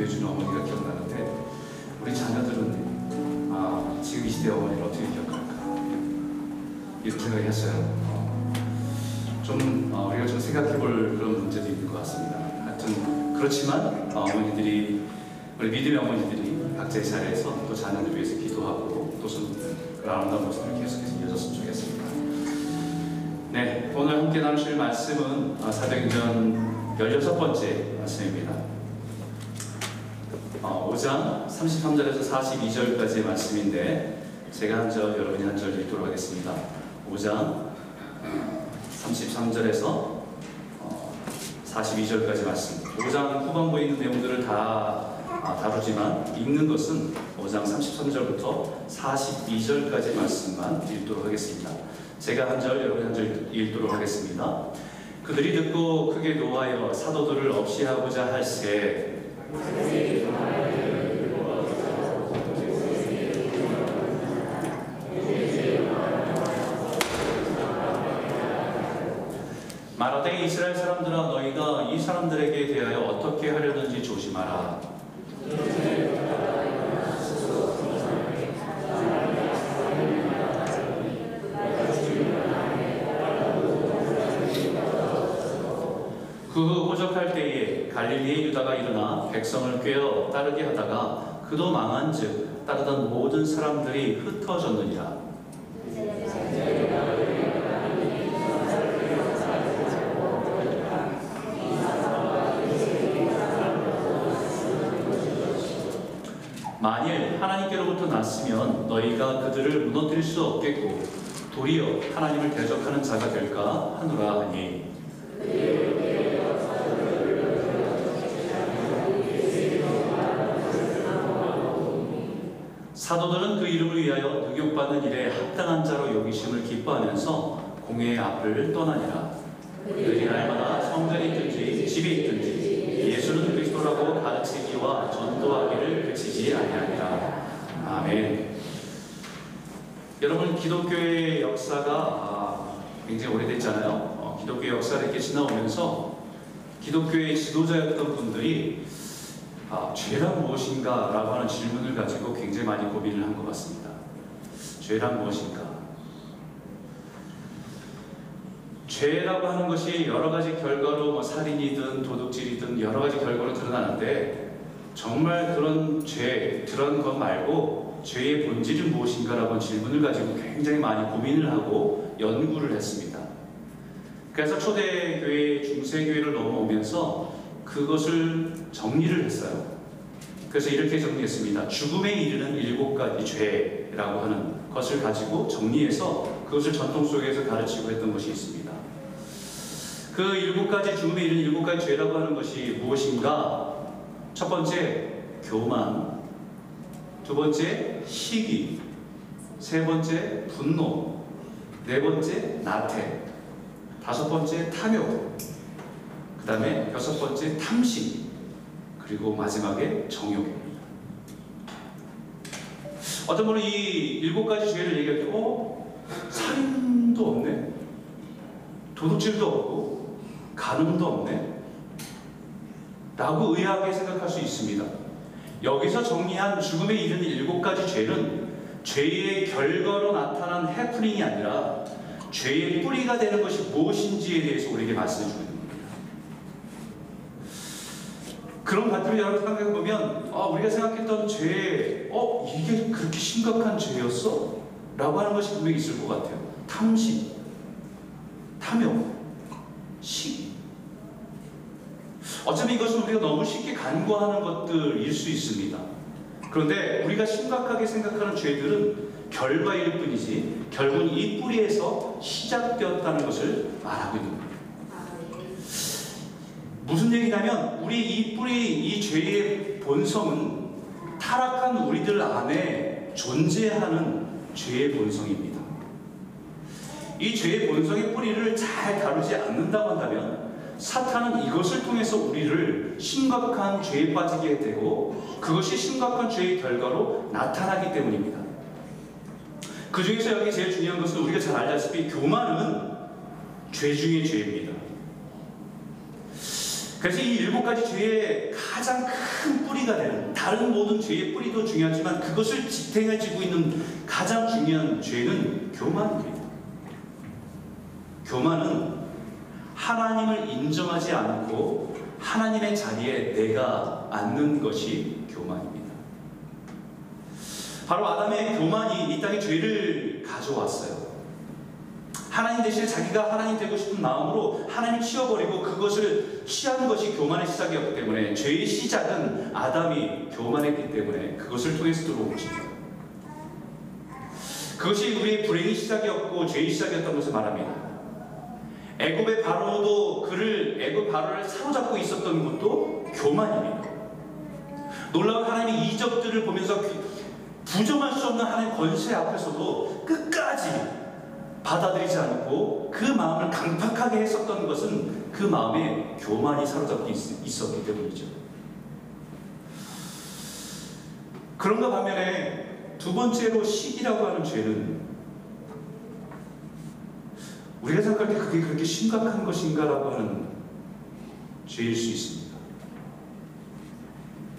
기도해 주는 어머니가 기억나는데 우리 자녀들은 아, 지금 이 시대 어머니를 어떻게 기억할까 이런 생각을 했어요. 어, 좀 어, 우리가 좀 생각해볼 그런 문제도 있는 것 같습니다. 하여튼 그렇지만 어, 어머니들이 우리 믿음의 어머니들이 각자의 자리에서 또 자녀들 위해서 기도하고 또좀 아름다운 모습을 계속해서 이어졌으면 좋겠습니다. 네, 오늘 함께 나누실 말씀은 아, 사도행전 16번째 말씀입니다. 어, 5장 33절에서 42절까지의 말씀인데 제가 한 절, 여러분이 한 절 읽도록 하겠습니다. 5장 33절에서 42절까지 말씀. 5장 후반부에 있는 내용들을 다 아, 다루지만 읽는 것은 5장 33절부터 42절까지 말씀만 읽도록 하겠습니다. 제가 한 절, 여러분이 한절 읽도록 하겠습니다. 그들이 듣고 크게 노하여 사도들을 없이 하고자 할세 말하되 이스라엘 사람들아 너희가 이 사람들에게 대하여 어떻게 하려는지 조심하라. 그 후 호적할 갈릴리의 유다가 일어나 백성을 꿰어 따르게 하다가 그도 망한즉 따르던 모든 사람들이 흩어졌느니라. 만일 하나님께로부터 났으면 너희가 그들을 무너뜨릴 수 없겠고 도리어 하나님을 대적하는 자가 될까 하노라 하니 사도들은 그 이름을 위하여 능욕받는 일에 합당한 자로 여기심을 기뻐하면서 공회의 앞을 떠나니라. 그들이 날마다 성전이 있든지 집이 있든지 예수는 그리스도라고 가르치기와 전도하기를 그치지 아니하니라. 아멘. 여러분 기독교의 역사가 아, 굉장히 오래됐잖아요. 어, 기독교의 역사를 이렇게 지나오면서 기독교의 지도자였던 분들이 아, 죄란 무엇인가? 라고 하는 질문을 가지고 굉장히 많이 고민을 한 것 같습니다. 죄란 무엇인가? 죄라고 하는 것이 여러 가지 결과로 뭐 살인이든 도둑질이든 여러 가지 결과로 드러나는데 정말 그런 죄, 그런 것 말고 죄의 본질은 무엇인가라고 하는 질문을 가지고 굉장히 많이 고민을 하고 연구를 했습니다. 그래서 초대교회, 중세교회를 넘어오면서 그것을 정리를 했어요. 그래서 이렇게 정리했습니다. 죽음에 이르는 일곱 가지 죄라고 하는 것을 가지고 정리해서 그것을 전통 속에서 가르치고 했던 것이 있습니다. 그 일곱 가지 죽음에 이르는 일곱 가지 죄라고 하는 것이 무엇인가? 첫 번째, 교만. 두 번째, 시기. 세 번째, 분노. 네 번째, 나태. 다섯 번째, 탐욕. 그 다음에 여섯 번째 탐심 그리고 마지막에 정욕입니다. 어떤 분은 이 일곱 가지 죄를 얘기할 때 어? 살인도 없네 도둑질도 없고 간음도 없네 라고 의아하게 생각할 수 있습니다. 여기서 정리한 죽음에 이르는 일곱 가지 죄는 죄의 결과로 나타난 해프닝이 아니라 죄의 뿌리가 되는 것이 무엇인지에 대해서 우리에게 말씀해 겁니다. 그런 관점을 여러분 생각해 보면 아, 우리가 생각했던 죄, 어 이게 그렇게 심각한 죄였어? 라고 하는 것이 분명히 있을 것 같아요. 탐심, 탐욕, 시. 어차피 이것은 우리가 너무 쉽게 간과하는 것들일 수 있습니다. 그런데 우리가 심각하게 생각하는 죄들은 결과일 뿐이지 결국은 이 뿌리에서 시작되었다는 것을 말하고 있는 겁니다. 무슨 얘기냐면 우리 이 뿌리 이 죄의 본성은 타락한 우리들 안에 존재하는 죄의 본성입니다. 이 죄의 본성의 뿌리를 잘 다루지 않는다고 한다면 사탄은 이것을 통해서 우리를 심각한 죄에 빠지게 되고 그것이 심각한 죄의 결과로 나타나기 때문입니다. 그 중에서 여기 제일 중요한 것은 우리가 잘 알다시피 교만은 죄 중의 죄입니다. 그래서 이 일곱 가지 죄의 가장 큰 뿌리가 되는 다른 모든 죄의 뿌리도 중요하지만 그것을 지탱해지고 있는 가장 중요한 죄는 교만입니다. 교만은 하나님을 인정하지 않고 하나님의 자리에 내가 앉는 것이 교만입니다. 바로 아담의 교만이 이 땅에 죄를 가져왔어요. 하나님 대신 자기가 하나님 되고 싶은 마음으로 하나님을 치워버리고 그것을 취한 것이 교만의 시작이었기 때문에 죄의 시작은 아담이 교만했기 때문에 그것을 통해서 들어온 것입니다. 그것이 우리의 불행의 시작이었고 죄의 시작이었던 것을 말합니다. 애굽의 바로도 그를 애굽 바로를 사로잡고 있었던 것도 교만입니다. 놀라운 하나님의 이적들을 보면서 부정할 수 없는 하나님의 권세 앞에서도 끝까지 받아들이지 않고 그 마음을 강팍하게 했었던 것은 그 마음에 교만이 사로잡혀 있었기 때문이죠. 그런가 반면에 두 번째로 시기라고 하는 죄는 우리가 생각할 때 그게 그렇게 심각한 것인가라고 하는 죄일 수 있습니다.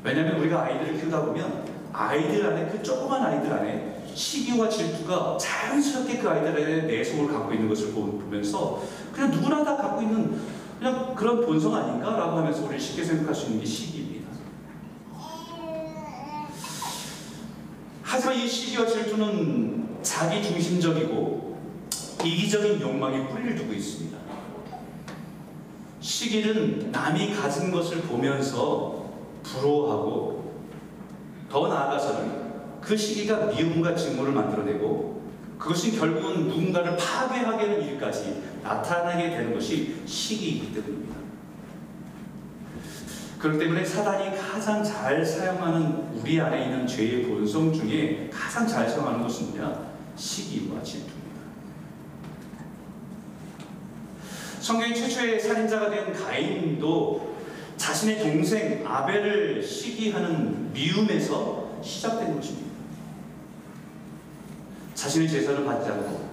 왜냐하면 우리가 아이들을 키우다 보면 아이들 안에 그 조그만 아이들 안에 시기와 질투가 자연스럽게 그 아이들의 내성을 갖고 있는 것을 보면서 그냥 누구나 다 갖고 있는 그냥 그런 본성 아닌가라고 하면서 우리 쉽게 생각할 수 있는 게 시기입니다. 하지만 이 시기와 질투는 자기 중심적이고 이기적인 욕망에 뿌리를 두고 있습니다. 시기는 남이 가진 것을 보면서 부러워하고 더 나아가서는 그 시기가 미움과 증오를 만들어내고 그것이 결국은 누군가를 파괴하게 하는 일까지 나타나게 되는 것이 시기이기 때문입니다. 그렇기 때문에 사단이 가장 잘 사용하는 우리 안에 있는 죄의 본성 중에 가장 잘 사용하는 것은 뭐냐? 시기와 질투입니다. 성경의 최초의 살인자가 된 가인도 자신의 동생 아벨을 시기하는 미움에서 시작된 것입니다. 자신의 제사를 받지 않고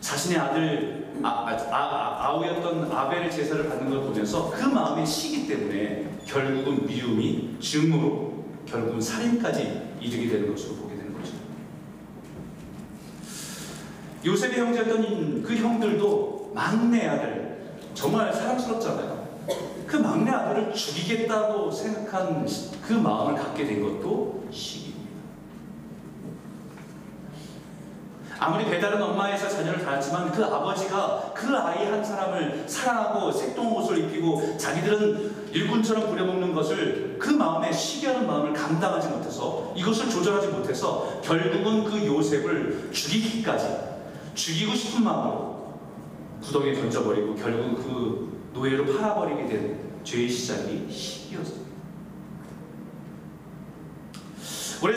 자신의 아들 아, 아, 아, 우였던 아벨의 제사를 받는 걸 보면서 그 마음의 시기 때문에 결국은 미움이 증오로 결국은 살인까지 이르게 되는 것으로 보게 되는 거죠. 요셉의 형제였던 그 형들도 막내 아들 정말 사랑스럽잖아요. 그 막내 아들을 죽이겠다고 생각한 그 마음을 갖게 된 것도 시기. 아무리 배다른 엄마에서 자녀를 낳았지만 그 아버지가 그 아이 한 사람을 사랑하고 색동 옷을 입히고 자기들은 일꾼처럼 부려먹는 것을 그 마음에 시기하는 마음을 감당하지 못해서 이것을 조절하지 못해서 결국은 그 요셉을 죽이기까지 죽이고 싶은 마음으로 구덩이에 던져버리고 결국 그 노예로 팔아버리게 된 죄의 시작이 시기였습니다.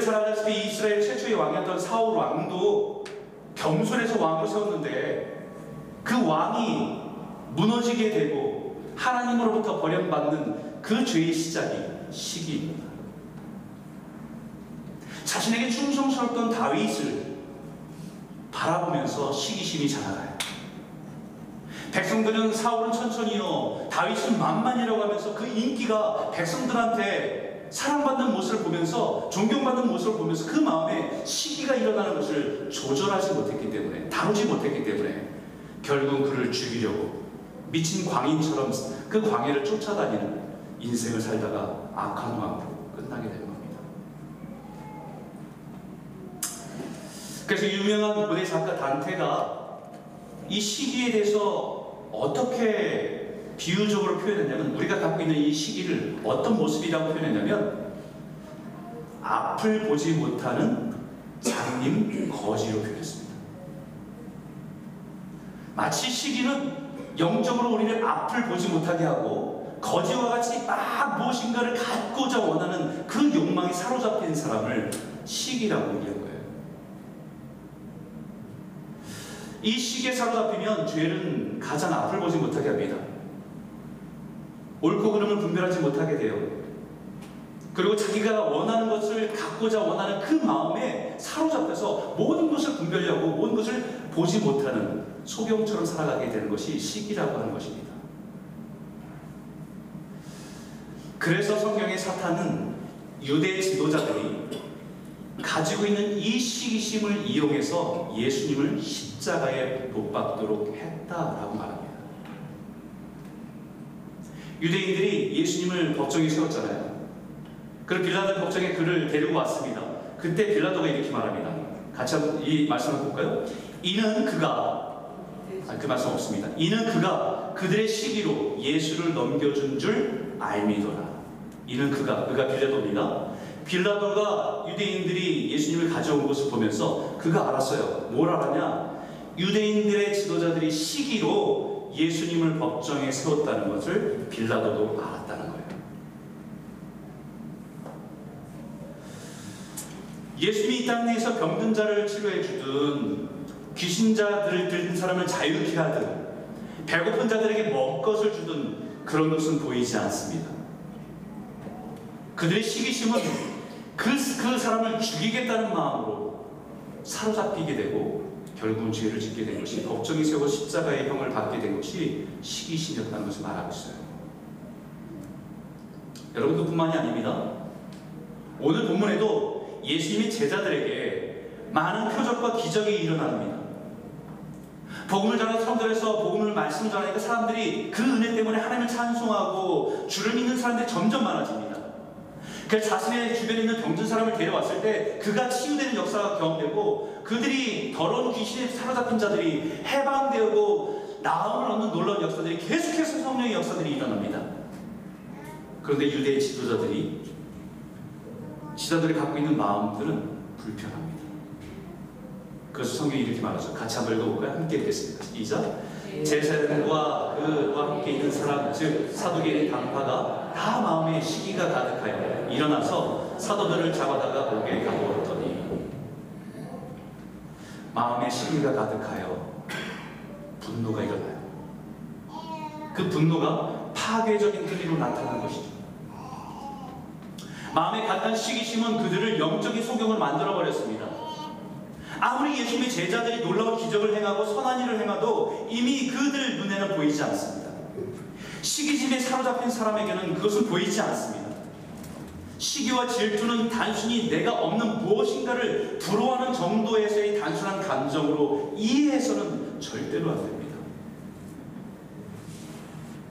잘 알다시피 이스라엘 최초의 왕이었던 사울 왕도 겸손해서 왕을 세웠는데 그 왕이 무너지게 되고 하나님으로부터 버림받는 그 죄의 시작이 시기입니다. 자신에게 충성스럽던 다윗을 바라보면서 시기심이 자라나요. 백성들은 사울은 천천히요, 다윗은 만만이라고 하면서 그 인기가 백성들한테 사랑받는 모습을 보면서 존경받는 모습을 보면서 그 마음에 시기가 일어나는 것을 조절하지 못했기 때문에 다루지 못했기 때문에 결국은 그를 죽이려고 미친 광인처럼 그 광해를 쫓아다니는 인생을 살다가 악한 왕으로 끝나게 되는 겁니다. 그래서 유명한 문의 작가 단테가 이 시기에 대해서 어떻게 비유적으로 표현했냐면 우리가 갖고 있는 이 시기를 어떤 모습이라고 표현했냐면 앞을 보지 못하는 장님 거지로 표현했습니다. 마치 시기는 영적으로 우리를 앞을 보지 못하게 하고 거지와 같이 막 무엇인가를 갖고자 원하는 그 욕망이 사로잡힌 사람을 시기라고 얘기한 거예요. 이 시기에 사로잡히면 죄는 가장 앞을 보지 못하게 합니다. 옳고 그름을 분별하지 못하게 돼요. 그리고 자기가 원하는 것을 갖고자 원하는 그 마음에 사로잡혀서 모든 것을 분별하고 모든 것을 보지 못하는 소경처럼 살아가게 되는 것이 시기라고 하는 것입니다. 그래서 성경의 사탄은 유대 지도자들이 가지고 있는 이 시기심을 이용해서 예수님을 십자가에 못 박도록 했다라고 말합니다. 유대인들이 예수님을 법정에 세웠잖아요. 그럼 빌라도 법정에 그를 데리고 왔습니다. 그때 빌라도가 이렇게 말합니다. 같이 한번 이 말씀을 볼까요? 이는 그가 아, 그 말씀 없습니다. 이는 그가 그들의 시기로 예수를 넘겨준 줄 알미더라. 이는 그가 그가 빌라도입니다. 빌라도가 유대인들이 예수님을 가져온 것을 보면서 그가 알았어요. 뭘 알았냐? 유대인들의 지도자들이 시기로 예수님을 법정에 세웠다는 것을 빌라도도 알았다는 거예요. 예수님이 이 땅에서 병든 자를 치료해 주든 귀신 자들을 들린 사람을 자유케 하든 배고픈 자들에게 먹을 것을 주든 그런 것은 보이지 않습니다. 그들의 시기심은 그, 그 사람을 죽이겠다는 마음으로 사로잡히게 되고 결국은 죄를 짓게 된 것이 법정이 세워 십자가의 형을 받게 된 것이 시기심이었다는 것을 말하고 있어요. 여러분도 뿐만이 아닙니다. 오늘 본문에도 예수님이 제자들에게 많은 표적과 기적이 일어납니다. 복음을 전하는 사람들에서 복음을 말씀 전하니까 사람들이 그 은혜 때문에 하나님을 찬송하고 주를 믿는 사람들이 점점 많아집니다. 그 자신의 주변에 있는 병든 사람을 데려왔을 때 그가 치유되는 역사가 경험되고 그들이 더러운 귀신에 사로잡힌 자들이 해방되고 나음을 얻는 놀라운 역사들이 계속해서 성령의 역사들이 일어납니다. 그런데 유대의 지도자들이 지도자들이 갖고 있는 마음들은 불편합니다. 그래서 성경이 이렇게 말하죠. 같이 한번 읽어볼까요? 함께 읽겠습니다. 시작. 제사장과 그와 함께 있는 사람 즉 사두개의 당파가 다 마음에 시기가 가득하여 일어나서 사도들을 잡아다가 목에 가두었더니 마음에 시기가 가득하여 분노가 일어나요. 그 분노가 파괴적인 뜻으로 나타난 것이죠. 마음에 가득한 시기심은 그들을 영적인 소경을 만들어 버렸습니다. 아무리 예수님의 제자들이 놀라운 기적을 행하고 선한 일을 행하도 이미 그들 눈에는 보이지 않습니다. 시기심에 사로잡힌 사람에게는 그것은 보이지 않습니다. 시기와 질투는 단순히 내가 없는 무엇인가를 부러워하는 정도에서의 단순한 감정으로 이해해서는 절대로 안 됩니다.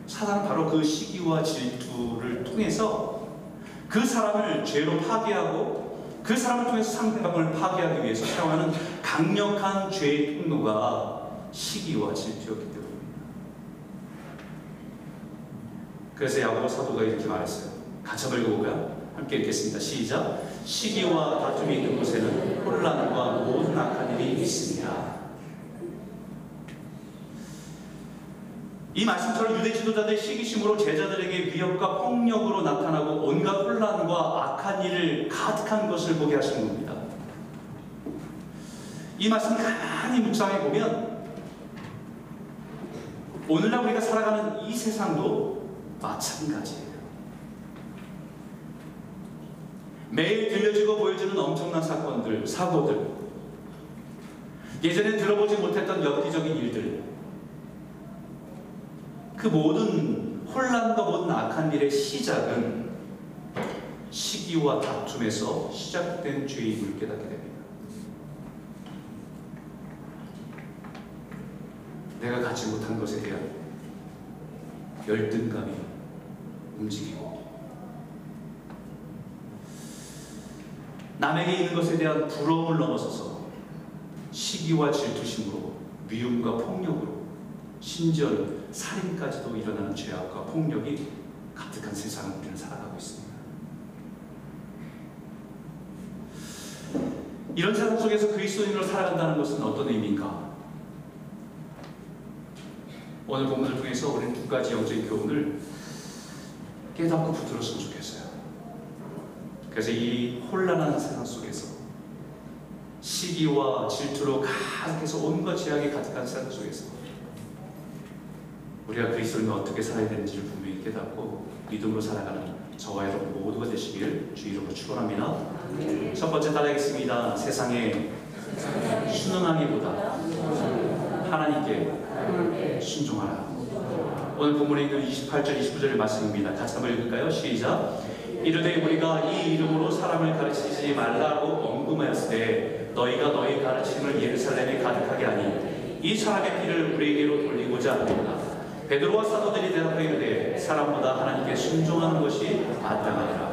사단은 바로 그 시기와 질투를 통해서 그 사람을 죄로 파괴하고 그 사람을 통해서 상대방을 파괴하기 위해서 사용하는 강력한 죄의 통로가 시기와 질투였기 때문입니다. 그래서 야고보 사도가 이렇게 말했어요. 같이 한번 읽어볼까요? 함께 읽겠습니다. 시작. 시기와 다툼이 있는 곳에는 혼란과 모든 악한 일이 있습니다. 이 말씀처럼 유대 지도자들의 시기심으로 제자들에게 위협과 폭력으로 나타나고 온갖 혼란과 악한 일을 가득한 것을 보게 하시는 겁니다. 이 말씀 가만히 묵상해 보면 오늘날 우리가 살아가는 이 세상도 마찬가지예요. 매일 들려지고 보여지는 엄청난 사건들, 사고들, 예전에 들어보지 못했던 엽기적인 일들, 그 모든 혼란과 모든 악한 일의 시작은 시기와 다툼에서 시작된 죄임을 깨닫게 됩니다. 내가 갖지 못한 것에 대한 열등감이 움직이고 남에게 있는 것에 대한 부러움을 넘어서서 시기와 질투심으로 미움과 폭력으로 심지어는 살인까지도 일어나는 죄악과 폭력이 가득한 세상을 우리는 살아가고 있습니다. 이런 세상 속에서 그리스도인으로 살아간다는 것은 어떤 의미인가? 오늘 본문을 통해서 우리는 두 가지 영적인 교훈을 깨닫고 붙들었으면 좋겠어요. 그래서 이 혼란한 세상 속에서 시기와 질투로 가득해서 온갖 죄악이 가득한 세상 속에서 우리가 그리스도인과 어떻게 살아야 되는지를 분명히 깨닫고 믿음으로 살아가는 저와 여러분 모두가 되시길 주 이름으로 축원합니다. 첫 번째 따라하겠습니다. 세상에 순응하기보다 하나님께 순종하라. 오늘 본문에 있는 28절, 29절의 말씀입니다. 같이 한번 읽을까요? 시작. 이르되 우리가 이 이름으로 사람을 가르치지 말라고 언금하였을 때 너희가 너희 가르침을 예루살렘에 가득하게 하니 이 사람의 피를 우리에게로 돌리고자 하는구나. 베드로와 사도들이 대답하여 이르되 사람보다 하나님께 순종하는 것이 마땅하니라.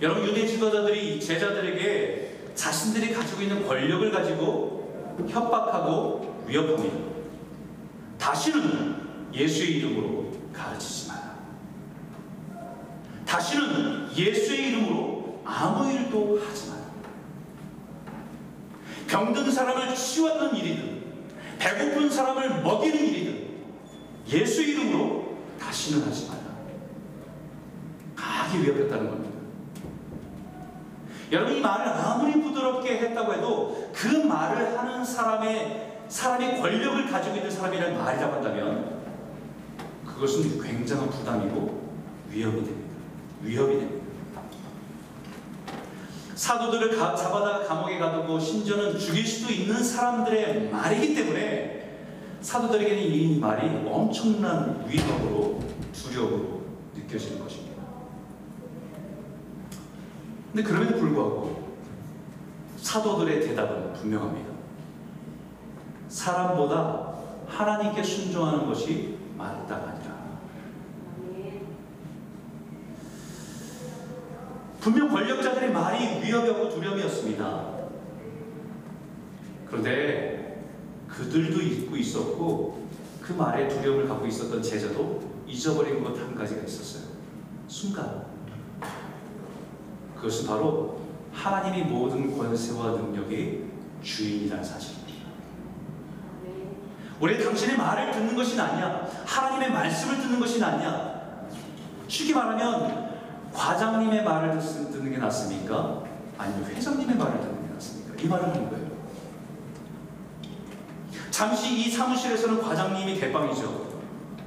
여러분 유대 지도자들이 제자들에게 자신들이 가지고 있는 권력을 가지고 협박하고 위협합니다. 다시는 예수의 이름으로 가르치지 마라. 다시는 예수의 이름으로 아무 일도 하지 마라. 병든 사람을 치유하는 일이든 배고픈 사람을 먹이는 일이든 예수의 이름으로 다시는 하지 마라. 강하게 위협했다는 겁니다. 여러분 이 말을 아무리 부드럽게 했다고 해도 그 말을 하는 사람의 사람의 권력을 가지고 있는 사람이라는 말이라고 한다면 그것은 굉장한 부담이고 위협이 됩니다. 위협이 됩니다. 사도들을 가, 잡아다가 감옥에 가두고 심지어는 죽일 수도 있는 사람들의 말이기 때문에 사도들에게는 이 말이 엄청난 위협으로 두려움으로 느껴지는 것입니다. 근데 그럼에도 불구하고 사도들의 대답은 분명합니다. 사람보다 하나님께 순종하는 것이 마땅하니라. 분명 권력자들의 말이 위협이었고 두려움이었습니다. 그런데 그들도 잊고 있었고 그 말에 두려움을 갖고 있었던 제자도 잊어버린 것 한 가지가 있었어요. 순간. 그것은 바로 하나님이 모든 권세와 능력의 주인이라는 사실입니다. 우리 당신의 말을 듣는 것이 아니야. 하나님의 말씀을 듣는 것이 아니야. 쉽게 말하면 과장님의 말을 듣- 듣는 게 낫습니까? 아니면 회장님의 말을 듣는 게 낫습니까? 이 말을 하는 거예요. 잠시 이 사무실에서는 과장님이 대빵이죠.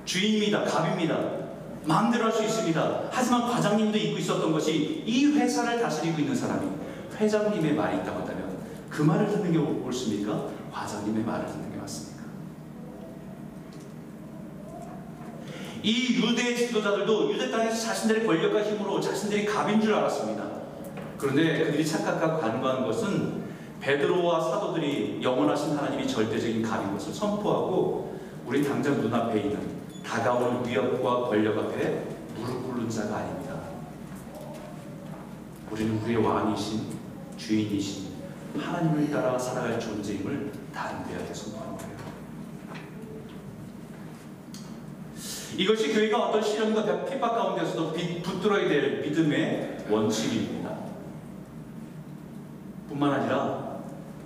주인입니다. 갑입니다. 마음대로 할 수 있습니다. 하지만 과장님도 잊고 있었던 것이 이 회사를 다스리고 있는 사람이 회장님의 말이 있다고 한다면 그 말을 듣는 게 옳습니까? 과장님의 말을 듣는 게 맞습니까? 이 유대 지도자들도 유대 땅에서 자신들의 권력과 힘으로 자신들이 갑인 줄 알았습니다. 그런데 그들이 착각하고 간과한 것은 베드로와 사도들이 영원하신 하나님이 절대적인 갑인 것을 선포하고 우리 당장 눈앞에 있는 다가오는 위협과 권력 앞에 무릎 꿇는 자가 아닙니다. 우리는 우리의 왕이신 주인이신 하나님을 따라 살아갈 존재임을 데한테 선포하는 거예요. 이것이 교회가 어떤 시련과 핍박 가운데서도 비- 붙들어야 될 믿음의 원칙입니다. 뿐만 아니라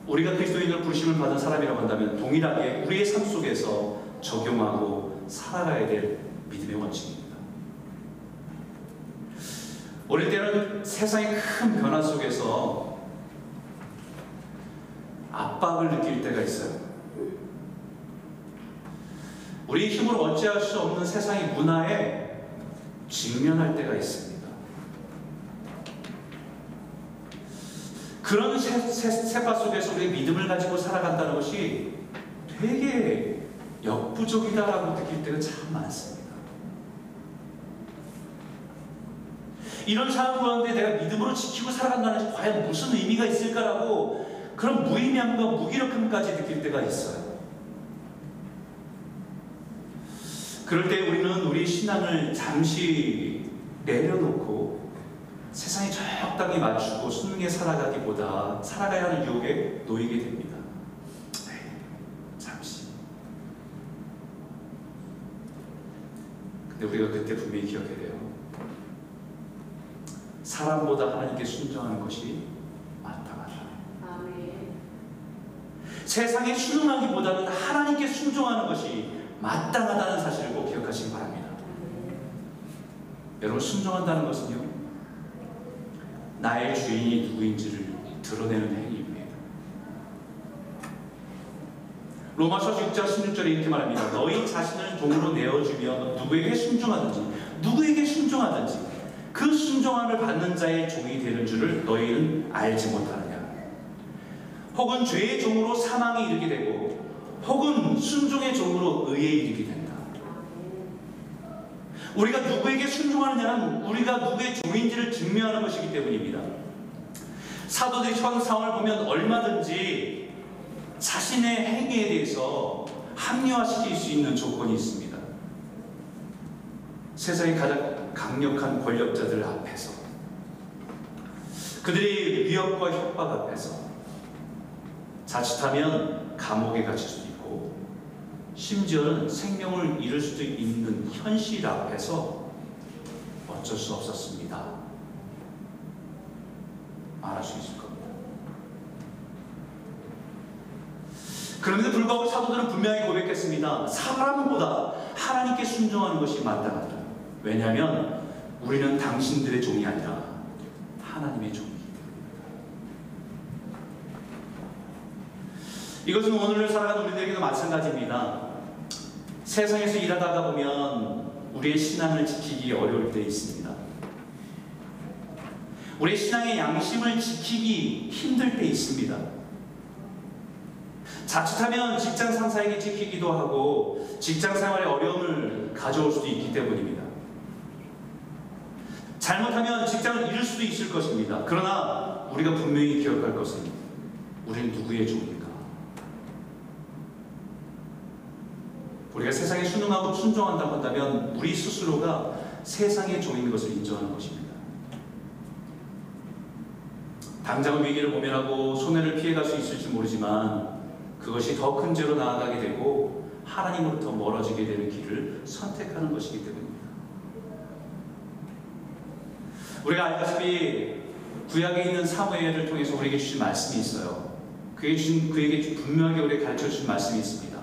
우리가 그리스도인으로 부르심을 받은 사람이라고 한다면 동일하게 우리의 삶 속에서 적용하고 살아가야 될 믿음의 원칙입니다. 어릴 때는 세상의 큰 변화 속에서 압박을 느낄 때가 있어요. 우리의 힘으로 어찌할 수 없는 세상의 문화에 직면할 때가 있습니다. 그런 세, 세, 세파 속에서 우리의 믿음을 가지고 살아간다는 것이 되게 역부족이다라고 느낄 때가 참 많습니다. 이런 상황 가운데 내가 믿음으로 지키고 살아간다는 것이 과연 무슨 의미가 있을까라고 그런 무의미함과 무기력함까지 느낄 때가 있어요. 그럴 때 우리는 우리 신앙을 잠시 내려놓고 적당히 맞추고 순응해 살아가기보다 살아가야 하는 유혹에 놓이게 됩니다. 네, 잠시. 근데 우리가 그때 분명히 기억해야 돼요. 사람보다 하나님께 순종하는 것이 마땅하다. 세상에 순응하기보다는 하나님께 순종하는 것이 마땅하다는 사실을 꼭 기억하시기 바랍니다. 여러분 순종한다는 것은요 나의 주인이 누구인지를 드러내는 행위입니다. 로마서 6장 16절에 이렇게 말합니다. 너희 자신을 종으로 내어주며 누구에게 순종하든지 누구에게 순종하든지 그 순종함을 받는 자의 종이 되는 줄을 너희는 알지 못하느냐. 혹은 죄의 종으로 사망에 이르게 되고 혹은 순종의 종으로 의에 이르게 된다. 우리가 누구에게 순종하느냐는 우리가 누구의 종인지를 증명하는 것이기 때문입니다. 사도들이 현 상황을 보면 얼마든지 자신의 행위에 대해서 합리화시킬 수 있는 조건이 있습니다. 세상의 가장 강력한 권력자들 앞에서 그들의 위협과 협박 앞에서 자칫하면 감옥에 갇힐 수도 있고 심지어는 생명을 잃을 수도 있는 현실 앞에서 어쩔 수 없었습니다. 말할 수 있을 겁니다. 그런데도 불구하고 사도들은 분명히 고백했습니다. 사람보다 하나님께 순종하는 것이 마땅하다. 왜냐하면 우리는 당신들의 종이 아니라 하나님의 종이기 때문입니다. 이것은 오늘을 살아가는 우리들에게도 마찬가지입니다. 세상에서 일하다가 보면 우리의 신앙을 지키기 어려울 때 있습니다. 우리의 신앙의 양심을 지키기 힘들 때 있습니다. 자칫하면 직장 상사에게 지키기도 하고 직장 생활에 어려움을 가져올 수도 있기 때문입니다. 잘못하면 직장을 잃을 수도 있을 것입니다. 그러나 우리가 분명히 기억할 것은 우리는 누구의 종인가? 우리가 세상에 순응하고 순종한다고 한다면 우리 스스로가 세상의 종인 것을 인정하는 것입니다. 당장은 위기를 모면하고 손해를 피해갈 수 있을지 모르지만 그것이 더 큰 죄로 나아가게 되고 하나님으로부터 멀어지게 되는 길을 선택하는 것이기 때문입니다. 우리가 알다시피 구약에 있는 사무엘을 통해서 우리에게 주신 말씀이 있어요. 그에게 주신 그에게 분명하게 우리에게 가르쳐 주신 말씀이 있습니다.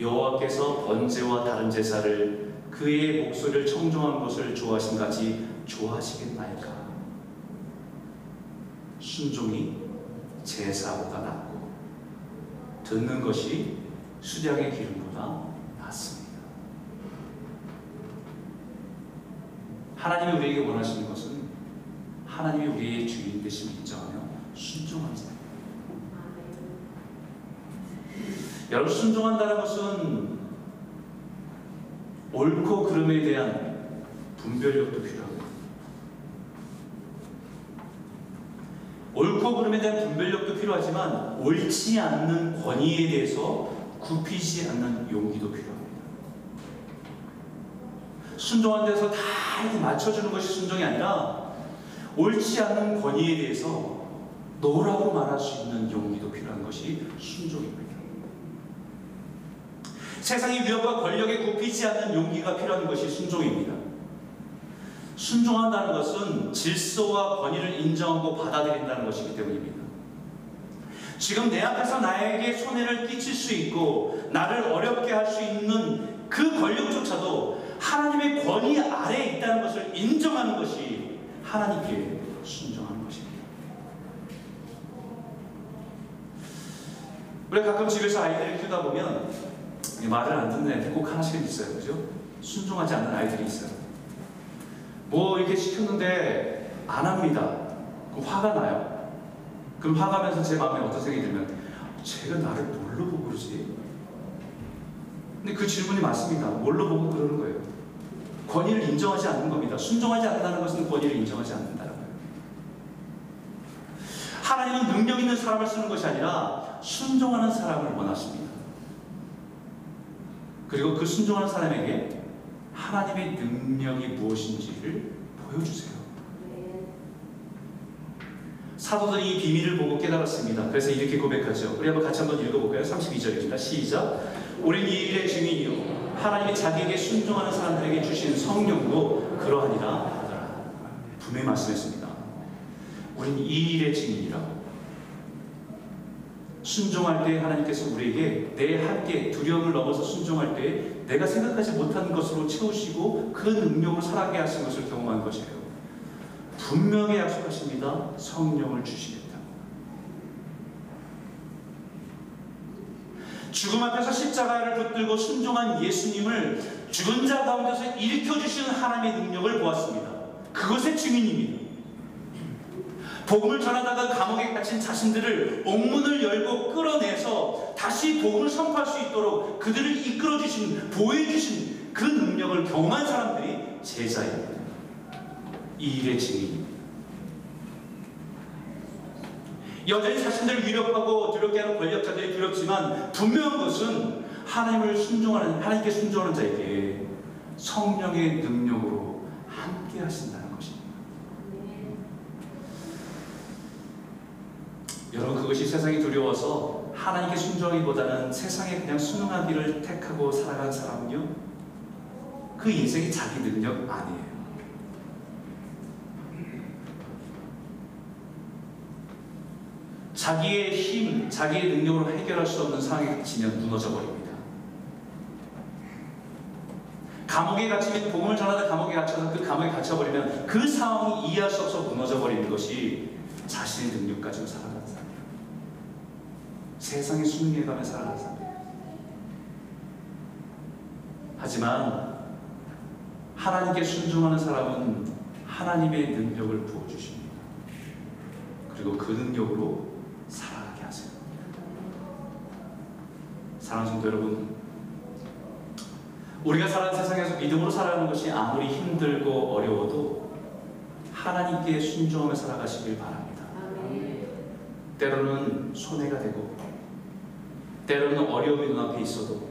여호와께서 번제와 다른 제사를 그의 목소리를 청종한 것을 좋아하신 같이 좋아하시겠나이까. 순종이 제사보다 낫고 듣는 것이 수량의 기름보다 낫습니다. 하나님이 우리에게 원하시는 것은 하나님이 우리의 주인 되심을 인정하며 순종하는 자. 여러분 순종한다는 것은 옳고 그름에 대한 분별력도 필요합니다. 옳고 그름에 대한 분별력도 필요하지만 옳지 않는 권위에 대해서 굽히지 않는 용기도 필요합니다. 순종한 데서 다 이렇게 맞춰주는 것이 순종이 아니라 옳지 않는 권위에 대해서 No라고 말할 수 있는 용기도 필요한 것이 순종입니다. 세상의 위협과 권력에 굽히지 않는 용기가 필요한 것이 순종입니다. 순종한다는 것은 질서와 권위를 인정하고 받아들인다는 것이기 때문입니다. 지금 내 앞에서 나에게 손해를 끼칠 수 있고 나를 어렵게 할 수 있는 그 권력조차도 하나님의 권위 아래에 있다는 것을 인정하는 것이 하나님께 순종하는 것입니다. 우리가 가끔 집에서 아이들을 키우다 보면 말을 안 듣는 애들 꼭 하나씩은 있어요. 그죠? 순종하지 않는 아이들이 있어요. 뭐 이렇게 시켰는데 안 합니다. 그럼 화가 나요. 그럼 화가면서 제 마음에 어떤 생각이 들면 쟤가 나를 뭘로 보고 그러지? 근데 그 질문이 맞습니다. 뭘로 보고 그러는 거예요? 권위를 인정하지 않는 겁니다. 순종하지 않는다는 것은 권위를 인정하지 않는다는 거예요. 하나님은 능력 있는 사람을 쓰는 것이 아니라 순종하는 사람을 원하십니다. 그리고 그 순종하는 사람에게 하나님의 능력이 무엇인지를 보여주세요. 사도들이 이 비밀을 보고 깨달았습니다. 그래서 이렇게 고백하죠. 우리 한번 같이 한번 읽어볼까요? 32절입니다. 시작. 우린 이 일의 증인이요. 하나님이 자기에게 순종하는 사람들에게 주신 성령도 그러하니라. 분명히 말씀했습니다. 우린 이 일의 증인이라고. 순종할 때 하나님께서 우리에게 내 한계, 두려움을 넘어서 순종할 때 내가 생각하지 못한 것으로 채우시고 그 능력으로 살아가게 하신 것을 경험한 것이에요. 분명히 약속하십니다. 성령을 주시겠다. 죽음 앞에서 십자가를 붙들고 순종한 예수님을 죽은 자 가운데서 일으켜 주시는 하나님의 능력을 보았습니다. 그것의 증인입니다. 복음을 전하다가 감옥에 갇힌 자신들을 옥문을 열고 끌어내서 다시 복음을 선포할 수 있도록 그들을 이끌어 주신 보여 주신 그 능력을 경험한 사람들이 제자입니다. 이 일의 증인입니다. 여전히 자신들을 위협하고 두렵게 하는 권력자들이 두렵지만 분명한 것은 하나님을 순종하는 하나님께 순종하는 자에게 성령의 능력으로 함께 하신다는 것입니다. 여러분 그것이 세상이 두려워서 하나님께 순종하기보다는 세상에 그냥 순응하기를 택하고 살아간 사람은요 그 인생이 자기 능력 아니에요. 자기의 힘, 자기의 능력으로 해결할 수 없는 상황에 갇히면 무너져 버립니다. 감옥에 갇히면 복음을 전하다 감옥에 갇혀서 그 감옥에 갇혀버리면 그 상황이 이해할 수 없어 무너져 버리는 것이 자신의 능력 가지고 살아가는. 세상에 순응해가며 살아가는 사람이에요. 하지만 하나님께 순종하는 사람은 하나님의 능력을 부어주십니다. 그리고 그 능력으로 살아가게 하세요. 사랑하는 성도 여러분, 우리가 살아가는 세상에서 믿음으로 살아가는 것이 아무리 힘들고 어려워도 하나님께 순종하며 살아가시길 바랍니다. 때로는 손해가 되고, 때로는 어려움이 눈앞에 있어도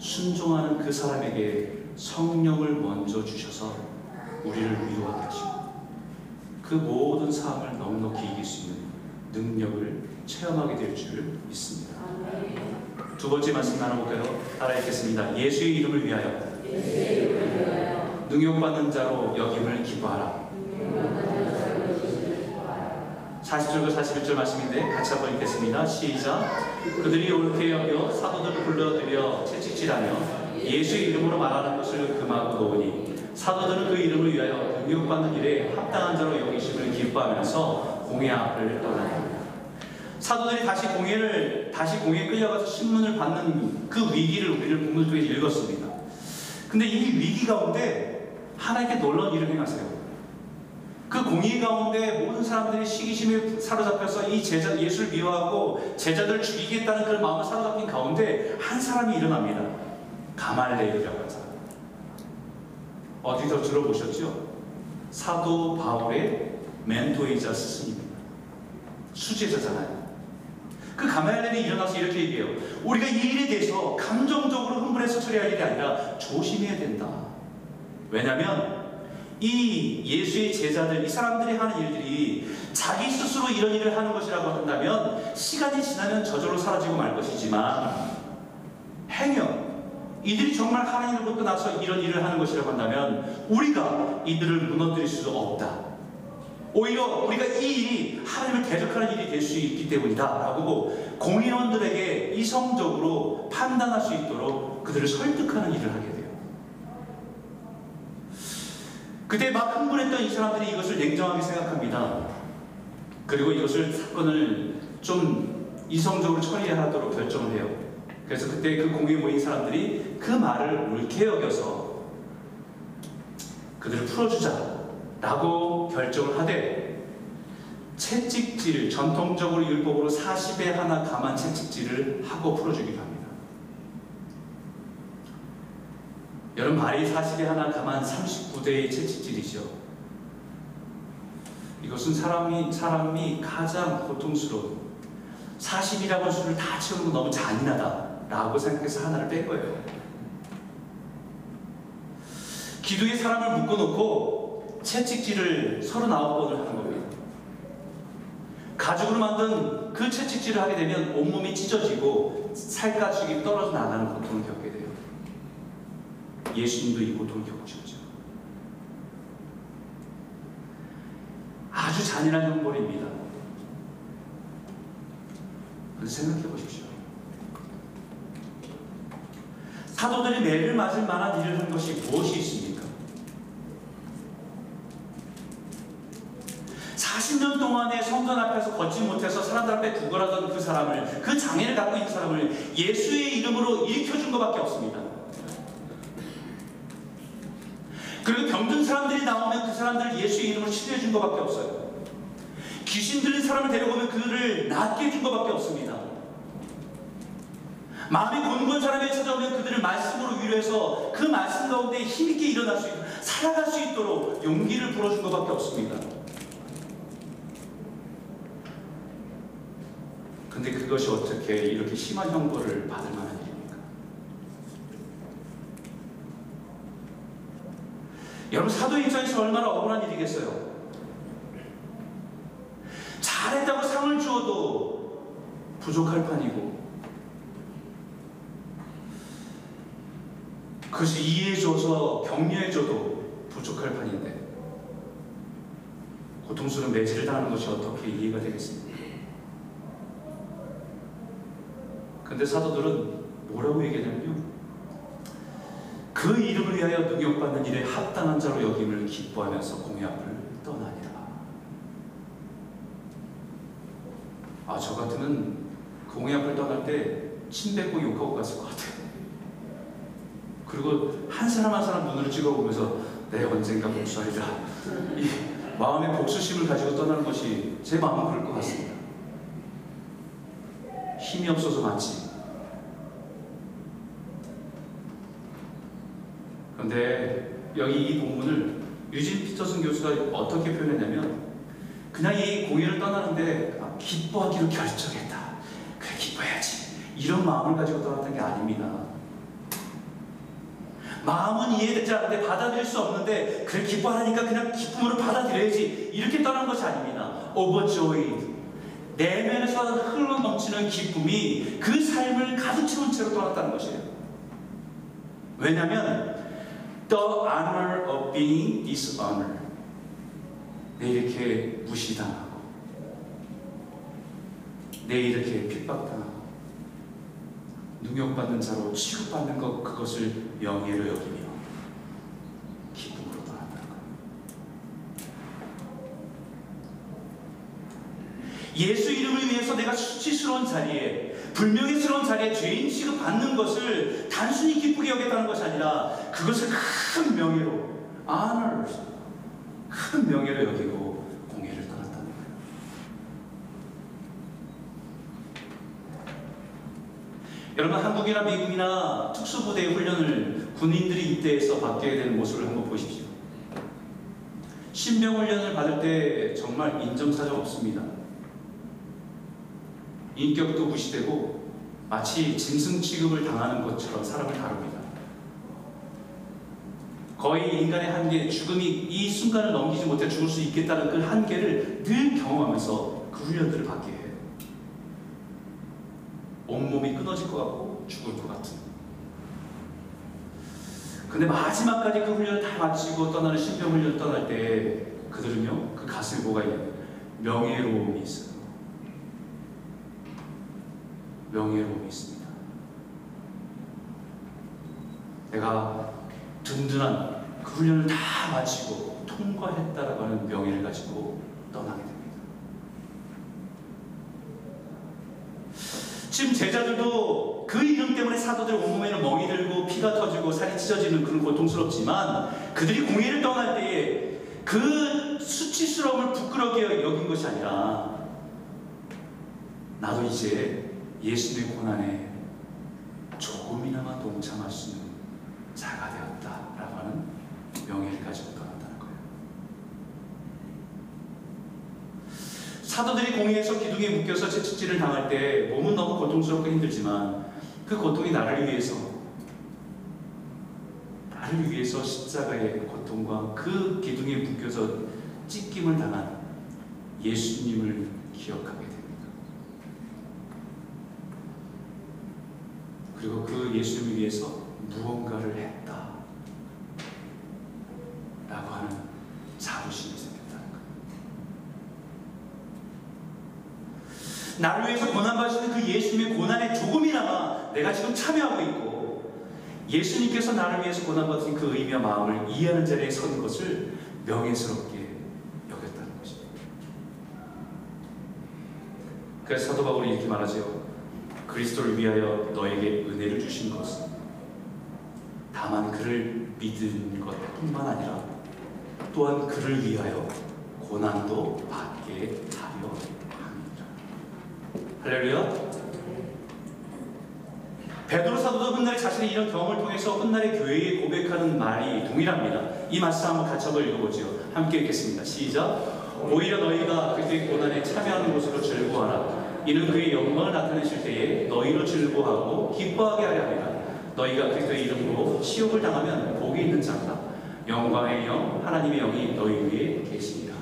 순종하는 그 사람에게 성령을 먼저 주셔서 우리를 위로하게 하시고 그 모든 상황을 넉넉히 이길 수 있는 능력을 체험하게 될 줄 믿습니다. 두 번째 말씀 나눠볼까요? 따라 읽겠습니다. 예수의 이름을 위하여 능욕받는 자로 여김을 기뻐하라. 40절과 41절 말씀인데 같이 한번 읽겠습니다. 시작. 그들이 옳게 여겨 사도들을 불러들여 채찍질하며 예수의 이름으로 말하는 것을 금하고 놓으니 사도들은 그 이름을 위하여 능욕받는 일에 합당한 자로 여기심을 기뻐하면서 공회 앞을 떠납니다. 사도들이 다시 공회를 다시 공회에 끌려가서 신문을 받는 그 위기를 우리를 본문 속에서 읽었습니다. 근데 이 위기 가운데 하나님께 놀라운 일을 행하세요. 그 공의 가운데 모든 사람들이 시기심에 사로잡혀서 이 제자 예수를 미워하고 제자들을 죽이겠다는 그런 마음을 사로잡힌 가운데 한 사람이 일어납니다. 가말레일이라고 하는 사람. 어디서 들어보셨죠? 사도 바울의 멘토이자 스승입니다. 수제자잖아요. 그 가말레일이 일어나서 이렇게 얘기해요. 우리가 이 일에 대해서 감정적으로 흥분해서 처리할 일이 아니라 조심해야 된다. 왜냐하면 이 예수의 제자들, 이 사람들이 하는 일들이 자기 스스로 이런 일을 하는 것이라고 한다면 시간이 지나면 저절로 사라지고 말 것이지만 행여 이들이 정말 하나님으로부터 나서 이런 일을 하는 것이라고 한다면 우리가 이들을 무너뜨릴 수 없다. 오히려 우리가 이 일이 하나님을 대적하는 일이 될 수 있기 때문이다. 라고 공인원들에게 이성적으로 판단할 수 있도록 그들을 설득하는 일을 하게 돼요. 그때 막 흥분했던 이 사람들이 이것을 냉정하게 생각합니다. 그리고 이것을 사건을 좀 이성적으로 처리하도록 결정을 해요. 그래서 그때 그 공회에 모인 사람들이 그 말을 옳게 여겨서 그들을 풀어주자라고 결정을 하되 채찍질 전통적으로 율법으로 40에 하나 감한 채찍질을 하고 풀어주기로 합니다. 여러분 말이 40에 하나 감한 39대의 채찍질이죠. 이것은 사람이 사람이 가장 고통스러운 40이라고 수를 다 채우는 건 너무 잔인하다라고 생각해서 하나를 뺀 거예요. 기도에 사람을 묶어놓고 채찍질을 39번을 하는 겁니다. 가죽으로 만든 그 채찍질을 하게 되면 온몸이 찢어지고 살갗이 떨어져 나가는 고통을 겪게 돼요. 예수님도 이 고통을 겪으셨죠. 아주 잔인한 형벌입니다. 그래서 생각해 보십시오. 사도들이 매를 맞을 만한 일을 한 것이 무엇이 있습니까? 40년 동안에 성전 앞에서 걷지 못해서 사람들 앞에 구걸하던 그 사람을, 그 장애를 갖고 있는 사람을 예수의 이름으로 일으켜준 것밖에 없습니다. 그리고 병든 사람들이 나오면 그 사람들을 예수의 이름으로 치료해 준 것밖에 없어요. 귀신 들린 사람을 데려오면 그를 낫게 해준 것밖에 없습니다. 마음이 곤곤한 사람이 찾아오면 그들을 말씀으로 위로해서 그 말씀 가운데 힘있게 일어날 수 있는 살아갈 수 있도록 용기를 불어준 것밖에 없습니다. 근데 그것이 어떻게 이렇게 심한 형벌을 받을 만한 일입니까? 여러분 사도 입장에서 얼마나 억울한 일이겠어요? 잘했다고 상을 주어도 부족할 판이고 그것을 이해해줘서 격려해줘도 부족할 판인데 고통스러운 매질을 당하는 것이 어떻게 이해가 되겠습니까? 근데 사도들은 뭐라고 얘기하냐면요. 그 이름을 위하여 능욕받는 일에 합당한 자로 여김을 기뻐하면서 공의 앞을 떠나니라. 아, 저 같으면 그 앞을 떠날 때 침뱉고 욕하고 갔을 것 같아요. 그리고 한 사람 한 사람 눈으로 찍어보면서 내 언젠가 복수하리라. 이 마음의 복수심을 가지고 떠나는 것이 제 마음은 그럴 것 같습니다. 힘이 없어서 많지. 그런데 여기 이 본문을 유진 피터슨 교수가 어떻게 표현했냐면 그냥 이 공연을 떠나는데 아, 기뻐하기로 결정했다. 그래 기뻐해야지. 이런 마음을 가지고 떠났던 게 아닙니다. 마음은 이해되지 않는데 받아들일 수 없는데 그래 기뻐하니까 그냥 기쁨으로 받아들여야지 이렇게 떠난 것이 아닙니다. overjoyed 내면에서 흘러 넘치는 기쁨이 그 삶을 가득 채운 채로 떠났다는 것이에요. 왜냐하면 the honor of being dishonor 내 이렇게 무시당하고 내 이렇게 핍박당하고 능욕받는 자로 취급받는 것 그것을 명예로 여기며 기쁨으로 떠난다는 거예요. 예수 이름을 위해서 내가 수치스러운 자리에 불명예스러운 자리에 죄인 취급받는 것을 단순히 기쁘게 여겼다는 것이 아니라 그것을 큰 명예로 honor 큰 명예로 여기고 공예를 떠났다는 거예요. 여러분 한국이나 미국이나 특수부대 훈련을 군인들이 입대해서 받게 되는 모습을 한번 보십시오. 신병 훈련을 받을 때 정말 인정사정 없습니다. 인격도 무시되고 마치 짐승 취급을 당하는 것처럼 사람을 다룹니다. 거의 인간의 한계, 죽음이 이 순간을 넘기지 못해 죽을 수 있겠다는 그 한계를 늘 경험하면서 그 훈련들을 받게 해요. 온몸이 끊어질 것 같고 죽을 것 같은. 근데 마지막까지 그 훈련을 다 마치고 떠나는 신병 훈련을 떠날 때 그들은요, 그 가슴에 뭐가 있냐면 명예로움이 있어요. 명예로움이 있습니다. 내가 든든한 그 훈련을 다 마치고 통과했다라고 하는 명예를 가지고 떠나게 됩니다. 지금 제자들도 그 이름 때문에 사도들 온몸에는 멍이 들고 피가 터지고 살이 찢어지는 그런 고통스럽지만 그들이 공예를 떠날 때에 그 수치스러움을 부끄럽게 여긴 것이 아니라 나도 이제 예수님의 고난에 조금이나마 동참할 수 있는 자가 되었다라고 하는 명예를 가지고 떠났다는 거예요. 사도들이 공회에서 기둥에 묶여서 채찍질을 당할 때 몸은 너무 고통스럽고 힘들지만 그 고통이 나를 위해서 나를 위해서 십자가의 고통과 그 기둥에 묶여서 찢김을 당한 예수님을 기억하게 됩니다. 그리고 그 예수님을 위해서 무언가를 했다. 라고 하는 자부심이 생겼다는 거예요. 나를 위해서 고난받으시는 그 예수님의 고난에 조금이나마 내가 지금 참여하고 있고 예수님께서 나를 위해서 고난받으신 그 의미와 마음을 이해하는 자리에 선 것을 명예스럽게 여겼다는 것입니다. 그래서 사도 바울이 이렇게 말하죠. 그리스도를 위하여 너에게 은혜를 주신 것은 다만 그를 믿는 것뿐만 아니라 또한 그를 위하여 고난도 받게 하려 합니다. 할렐루야. 베드로 사도도 훗날 자신의 이런 경험을 통해서 훗날의 교회에 고백하는 말이 동일합니다. 이 말씀 한번 같이 한번 읽어보죠. 함께 읽겠습니다. 시작. 오히려 너희가 그리스도의 고난에 참여하는 것으로 즐거워하라. 이는 그의 영광을 나타내실 때에 너희로 즐거워하고 기뻐하게 하려 합니다. 너희가 그리스도의 이름으로 치욕을 당하면 복이 있는 자다. 영광의 영, 하나님의 영이 너희 위에 계십니다.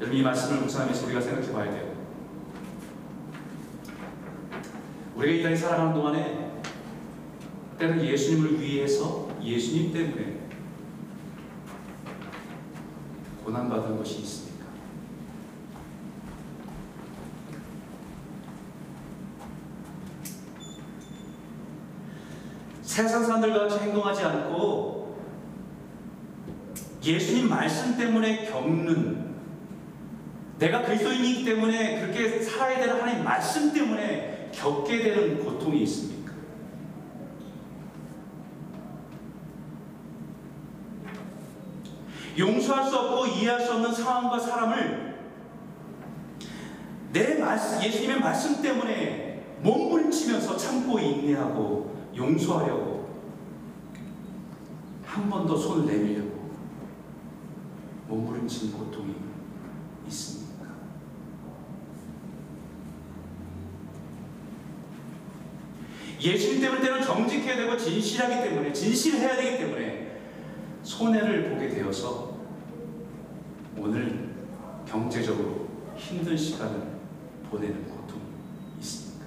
여러분 이 말씀을 묵상하면서 우리가 생각해 봐야 돼요. 우리가 이 땅에 살아가는 동안에 때는 예수님을 위해서 예수님 때문에 고난받은 것이 있습니까? 세상 사람들과 같이 행동하지 않고 예수님 말씀 때문에 겪는 내가 그리스도인이기 때문에 그렇게 살아야 되는 하나님 말씀 때문에 겪게 되는 고통이 있습니까? 용서할 수 없고 이해할 수 없는 상황과 사람을 내 말씀, 예수님의 말씀 때문에 몸부림치면서 참고 인내하고 용서하려고 한 번 더 손을 내밀려고 몸부림치는 고통이 있습니까? 예수님 때문에 때는 정직해야 되고 진실하기 때문에 진실해야 되기 때문에 손해를 보게 되어서 오늘 경제적으로 힘든 시간을 보내는 고통이 있습니까?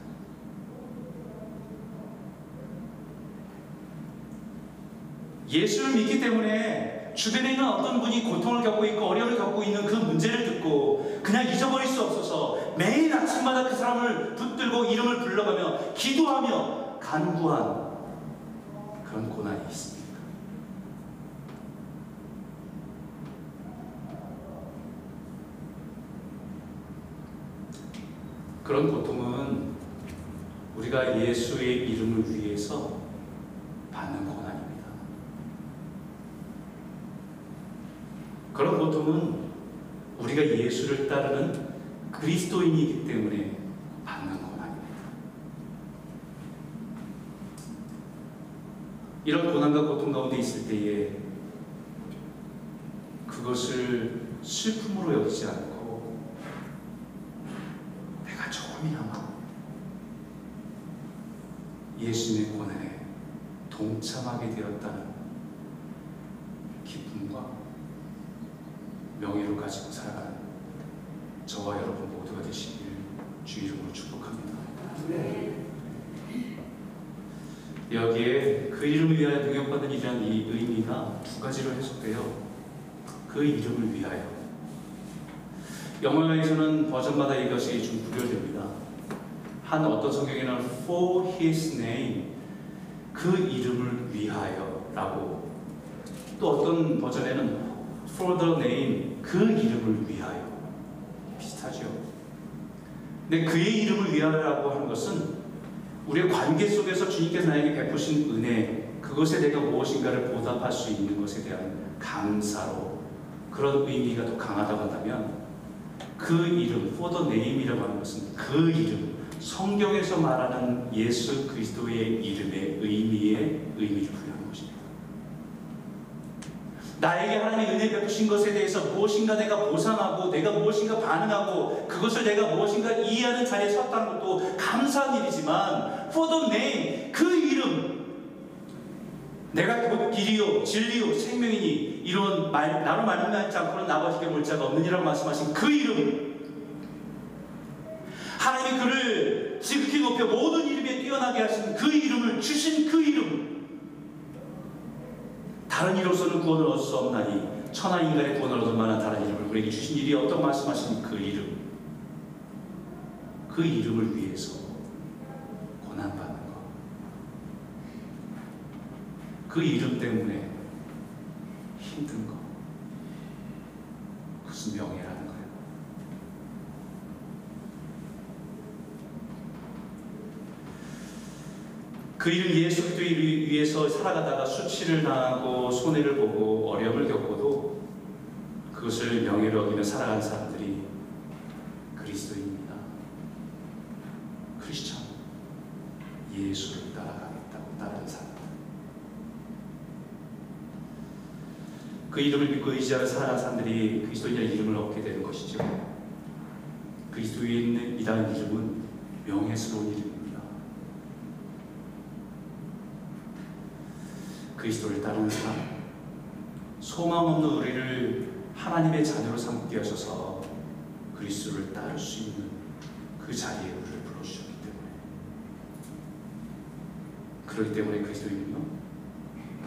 예수를 믿기 때문에 주변에 있는 어떤 분이 고통을 겪고 있고 어려움을 겪고 있는 그 문제를 듣고 그냥 잊어버릴 수 없어서 매일 아침마다 그 사람을 붙들고 이름을 불러가며 기도하며 간구한 그런 고난이 있습니다. 그런 고통은 우리가 예수의 이름을 위해서 받는 고난입니다. 그런 고통은 우리가 예수를 따르는 그리스도인이기 때문에 받는 고난입니다. 이런 고난과 고통 가운데 있을 때에 그것을 슬픔으로 여기지 않고 내가 조금이나마 예수님의 고난에 동참하게 되었다는 기쁨과 명예를 가지고 살아가는 저와 여러분 모두가 되시길 주 이름으로 축복합니다. 여기에 그 이름을 위하여 능력받는 이라는 이 의미가 두 가지로 해석돼요. 그 이름을 위하여. 영어에서는 버전마다 이것이 좀 구별됩니다. 한 어떤 성경에는 for his name 그 이름을 위하여라고 또 어떤 버전에는 for the name 그 이름을 위하여 비슷하죠. 근데 그의 이름을 위하여라고 하는 것은 우리의 관계 속에서 주님께서 나에게 베푸신 은혜 그것에 내가 무엇인가를 보답할 수 있는 것에 대한 감사로 그런 의미가 더 강하다고 한다면 그 이름 for the name이라고 하는 것은 그 이름 성경에서 말하는 예수 그리스도의 이름의 의미에 의미를 부여하는 것입니다. 나에게 하나님의 은혜 베푸신 것에 대해서 무엇인가 내가 보상하고 내가 무엇인가 반응하고 그것을 내가 무엇인가 이해하는 자리에 섰다는 것도 감사한 일이지만 for the name 그 이름 내가 곧 길이요 진리요 생명이니 이런 말, 나로 말미암지 않고는 아버지께 볼 자가 없느니라고 말씀하신 그 이름 하나님이 그를 지극히 높여 모든 뛰어나게 하신 그 이름을 주신 그 이름. 다른 이로서는 구원을 얻을 수 없나니 천하 인간의 구원을 얻을 만한 다른 이름을 우리에게 주신 일이 어떤 말씀하신 그 이름? 그 이름을 위해서 고난받는 것. 그 이름 때문에 힘든 것. 그것은 명예라 그 일을 예수 그리스도의 위해서 살아가다가 수치를 당하고 손해를 보고 어려움을 겪고도 그것을 명예로 여기며 살아가는 사람들이 그리스도입니다. 크리스천 예수를 따라가겠다고 따른 사람 그 이름을 믿고 의지하며 살아가는 사람들이 그리스도인의 이름을 얻게 되는 것이죠. 그리스도인이라는 이름은 명예스러운 이름 그리스도를 따르는 사람, 소망 없는 우리를 하나님의 자녀로 삼게 하셔서 그리스도를 따를 수 있는 그 자리에 우리를 불러주셨기 때문에 그렇기 때문에 그리스도인은요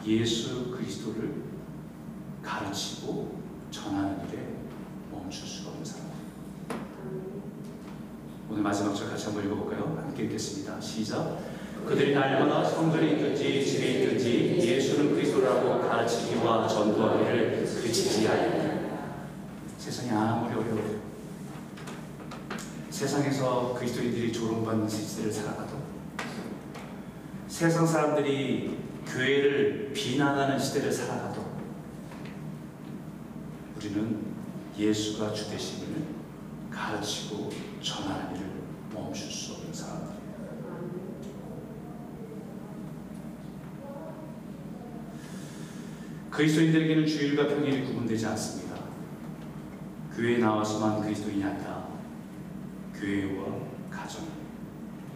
예수 그리스도를 가르치고 전하는 일에 멈출 수가 없는 사람입니다. 오늘 마지막 절 같이 한번 읽어볼까요? 함께 읽겠습니다. 시작. 그들이 날마다 성전에 있든지 집에 있든지 예수는 그리스도라고 가르치기와 전도하기를 그치지 아니하니 세상이 아무리 어려워요. 세상에서 그리스도인들이 조롱받는 시대를 살아가도 세상 사람들이 교회를 비난하는 시대를 살아가도 우리는 예수가 주 되심을 가르치고 전하는 일을 멈출 수 없는 사람들이에요. 그리스도인들에게는 주일과 평일이 구분되지 않습니다. 교회에 나와서만 그리스도인이 아니라 교회와 가정,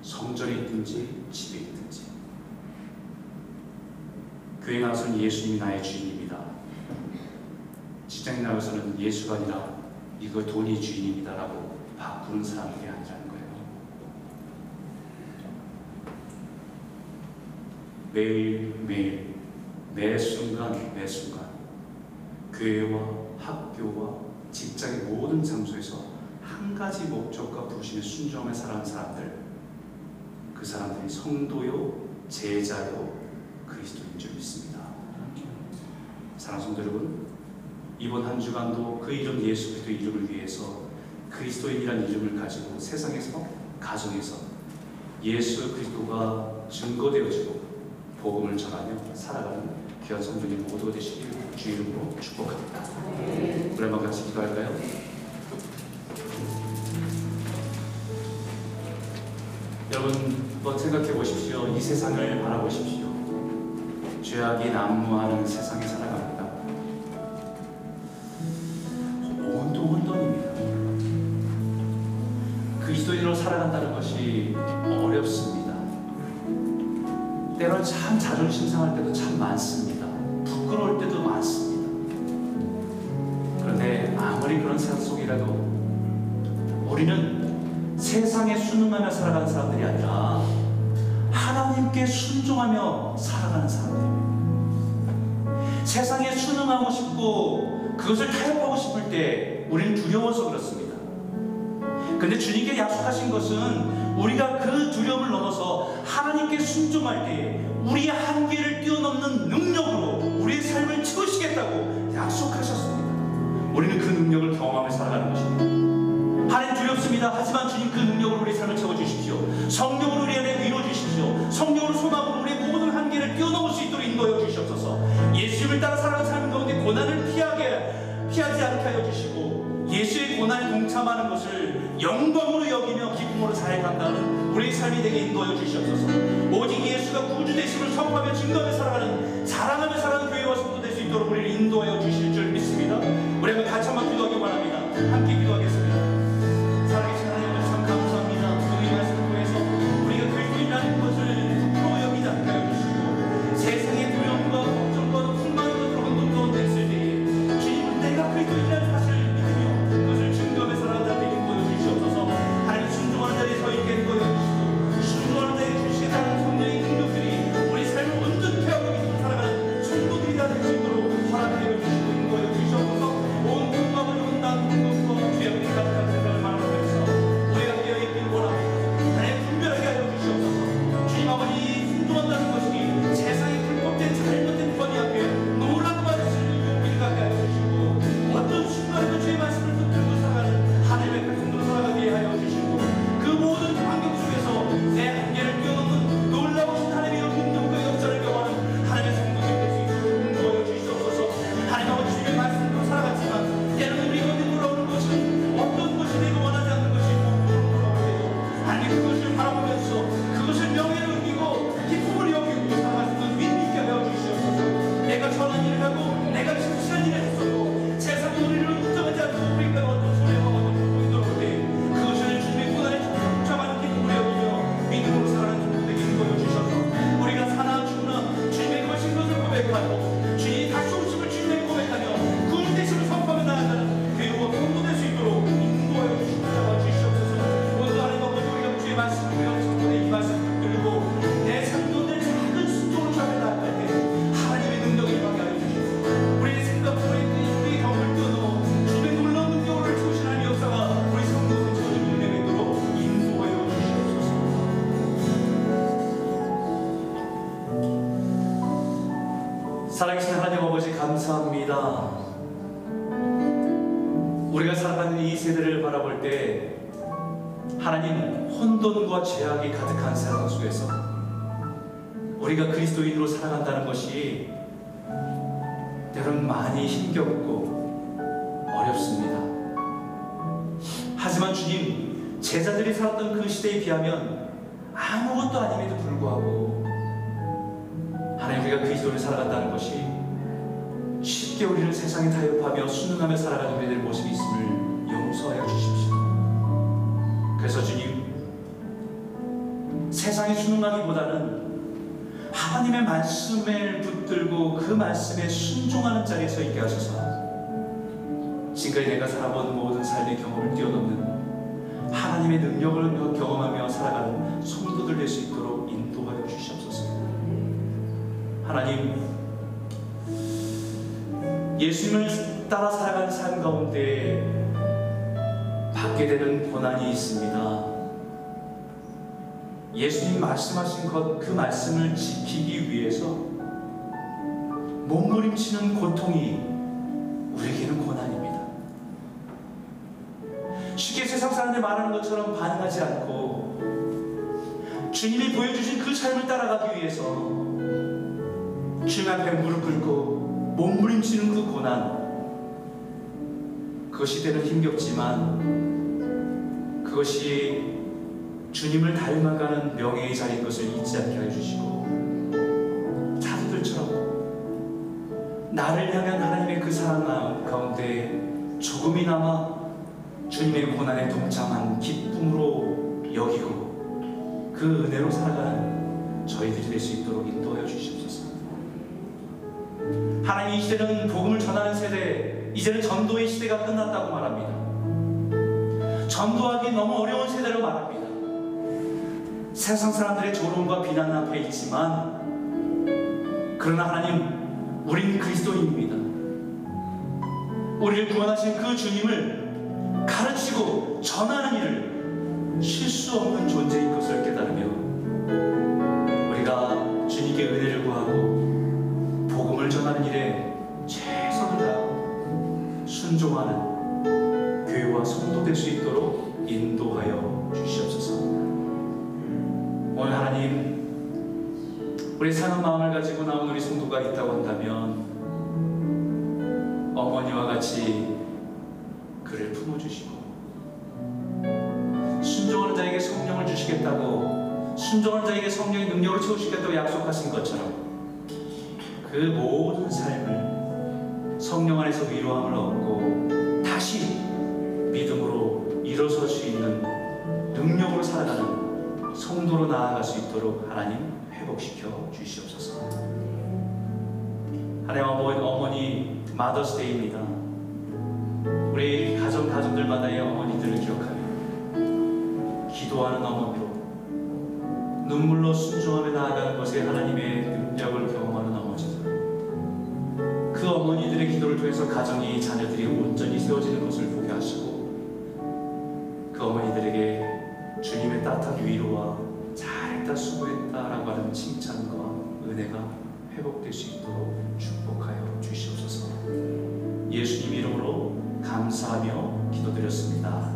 성전에 있든지 집에 있든지 교회 나와서는 예수님이 나의 주인입니다. 직장에 나와서는 예수가 아니라 이거 돈이 주인입니다 라고 바꾸는 사람들이 아니라는 거예요. 매일 매일 매 순간 매 순간 교회와 학교와 직장의 모든 장소에서 한 가지 목적과 부심에 순종하며 살아가는 사람들 그 사람들이 성도요 제자요 그리스도인 줄 믿습니다. 사랑하는 성도 여러분 이번 한 주간도 그 이름 예수 그리스도 이름을 위해서 그리스도인이라는 이름을 가지고 세상에서 가정에서 예수 그리스도가 증거되어지고 복음을 전하며 살아가는 귀한 성도님 모두 되시길 주 이름으로 축복합니다. 한번 같이 기도할까요? 여러분 한번 생각해 보십시오. 이 세상을 바라보십시오. 죄악이 난무하는 세상에 살아갑니다. 온통 혼돈입니다. 그리스도인으로 살아간다는 것이 어렵습니다. 때론 참 자존심 상할 때도 참 많습니다. 부끄러울 때도 많습니다. 그런데 아무리 그런 세상 속이라도 우리는 세상에 순응하며 살아가는 사람들이 아니라 하나님께 순종하며 살아가는 사람들입니다. 세상에 순응하고 싶고 그것을 타협하고 싶을 때 우리는 두려워서 그렇습니다. 근데 주님께 약속하신 것은 우리가 그 두려움을 넘어서 하나님께 순종할 때 우리의 한계를 뛰어넘는 능력으로 우리의 삶을 채우시겠다고 약속하셨습니다. 우리는 그 능력을 경험하며 살아가는 것입니다. 하나님 두렵습니다. 하지만 주님 그 능력으로 우리 삶을 채워주십시오. 성령으로 우리 안에 위로 주십시오. 성령으로 소망으로 우리의 모든 한계를 뛰어넘을 수 있도록 인도하여 주시옵소서. 예수님을 따라 살아가는 삶 가운데 고난을 피하게 피하지 않게 하여 주시고 예수의 고난에 동참하는 것을 영광으로 여기며 기쁨으로 잘 감당하는 우리의 삶이 되게 인도하여 주시옵소서. 오직 예수가 구주 되심을 선포하며 증거하며 살아가는 자랑하며 살아가는 있도록 우리를 인도하여 주실 줄 믿습니다. 우리 한번 같이 한번 기도하기 바랍니다. 함께 기도하겠습니다. 감사합니다. 우리가 살아가는 이 세대를 바라볼 때 하나님 혼돈과 죄악이 가득한 세상 속에서 우리가 그리스도인으로 살아간다는 것이 때론 많이 힘겹고 어렵습니다. 하지만 주님, 제자들이 살았던 그 시대에 비하면 세상에 타협하며 순응하며 살아가는 우리들 모습이 있음을 용서하여 주십시오. 그래서 주님, 세상에 순응하기보다는 하나님의 말씀을 붙들고 그 말씀에 순종하는 자리에 서 있게 하셔서 지금까지 내가 살아본 모든 삶의 경험을 뛰어넘는 하나님의 능력을 경험하며 살아가는 성도들 될 수 있도록 인도하여 주시옵소서. 하나님, 예수님을 따라 살아가는 삶 가운데 받게 되는 고난이 있습니다. 예수님 말씀하신 것, 그 말씀을 지키기 위해서 몸부림치는 고통이 우리에게는 고난입니다. 쉽게 세상 사람들이 말하는 것처럼 반응하지 않고 주님이 보여주신 그 삶을 따라가기 위해서 주님 앞에 무릎 꿇고 몸부림치는 그 고난 그것이 때는 힘겹지만 그것이 주님을 닮아가는 명예의 자리인 것을 잊지 않게 해주시고 사도들처럼 나를 향한 하나님의 그 사랑 가운데 조금이나마 주님의 고난에 동참한 기쁨으로 여기고 그 은혜로 살아가는 저희들이 될 수 있도록 인도하여 주시옵소서. 하나님 이 시대는 복음을 전하는 세대, 이제는 전도의 시대가 끝났다고 말합니다. 전도하기 너무 어려운 세대로 말합니다. 세상 사람들의 조롱과 비난 앞에 있지만, 그러나 하나님, 우린 그리스도인입니다. 우리를 구원하신 그 주님을 가르치고 전하는 일을 실수 없는 존재인 것을 깨달으며 우리가 주님께 구하고 전하는 일에 최선을 다하고 순종하는 교회와 성도 될 수 있도록 인도하여 주시옵소서. 오늘 하나님 우리 사는 마음을 가지고 나온 우리 성도가 있다고 한다면 어머니와 같이 그를 품어주시고 순종하는 자에게 성령을 주시겠다고 순종하는 자에게 성령의 능력을 채우시겠다고 약속하신 것처럼 그 모든 삶을 성령 안에서 위로함을 얻고 다시 믿음으로 일어설 수 있는 능력으로 살아가는 성도로 나아갈 수 있도록 하나님 회복시켜 주시옵소서. 하나님 어머니, 어머니 마더스데이입니다. 우리 가정 가정들마다의 어머니들을 기억하며 기도하는 어머니로 눈물로 순종하며 나아가는 것에 하나님의 능력을 어머니들 그 어머니들의 기도를 통해서 가정이 자녀들이 온전히 세워지는 것을 보게 하시고 그 어머니들에게 주님의 따뜻한 위로와 잘했다 수고했다라고 하는 칭찬과 은혜가 회복될 수 있도록 축복하여 주시옵소서 예수님 이름으로 감사하며 기도드렸습니다.